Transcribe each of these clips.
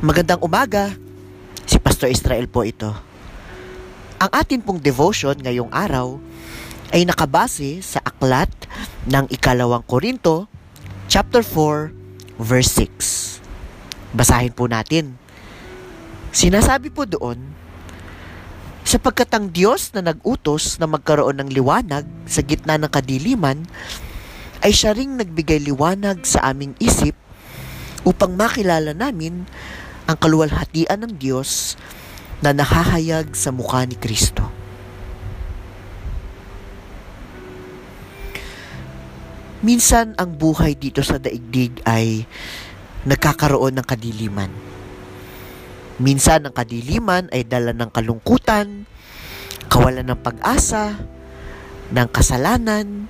Magandang umaga. Si Pastor Israel po ito. Ang atin pong devotion ngayong araw ay nakabase sa aklat ng ikalawang Korinto, chapter 4, verse 6. Basahin po natin. Sinasabi po doon, sapagkat ang Diyos na nag-utos na magkaroon ng liwanag sa gitna ng kadiliman, ay siya ring nagbigay liwanag sa aming isip upang makilala namin ang kaluwalhatian ng Diyos na nahahayag sa mukha ni Kristo. Minsan ang buhay dito sa daigdig ay nagkakaroon ng kadiliman. Minsan ang kadiliman ay dala ng kalungkutan, kawalan ng pag-asa, ng kasalanan,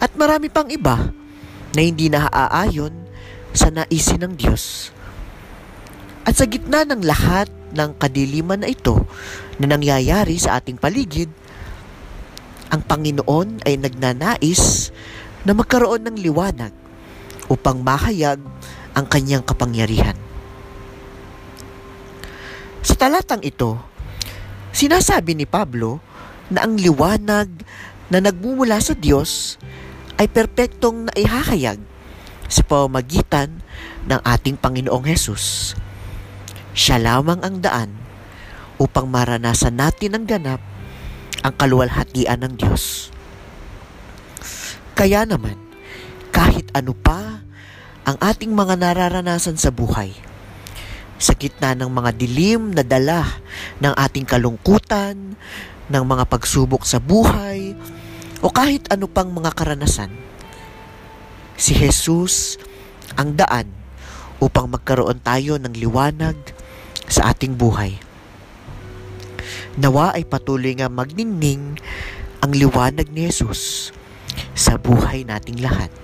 at marami pang iba na hindi naaayon sa naisin ng Diyos. At sa gitna ng lahat ng kadiliman na ito na nangyayari sa ating paligid, ang Panginoon ay nagnanais na magkaroon ng liwanag upang mahayag ang kanyang kapangyarihan. Sa talatang ito, sinasabi ni Pablo na ang liwanag na nagmumula sa Diyos ay perpektong naihahayag sa pamamagitan ng ating Panginoong Hesus. Siya lamang ang daan upang maranasan natin ang ganap ang kaluwalhatian ng Diyos. Kaya naman, kahit ano pa ang ating mga nararanasan sa buhay, sa gitna ng mga dilim na dala ng ating kalungkutan, ng mga pagsubok sa buhay, o kahit ano pang mga karanasan, si Jesus ang daan upang magkaroon tayo ng liwanag sa ating buhay. Nawa ay patuloy nga magningning ang liwanag ni Jesus sa buhay nating lahat.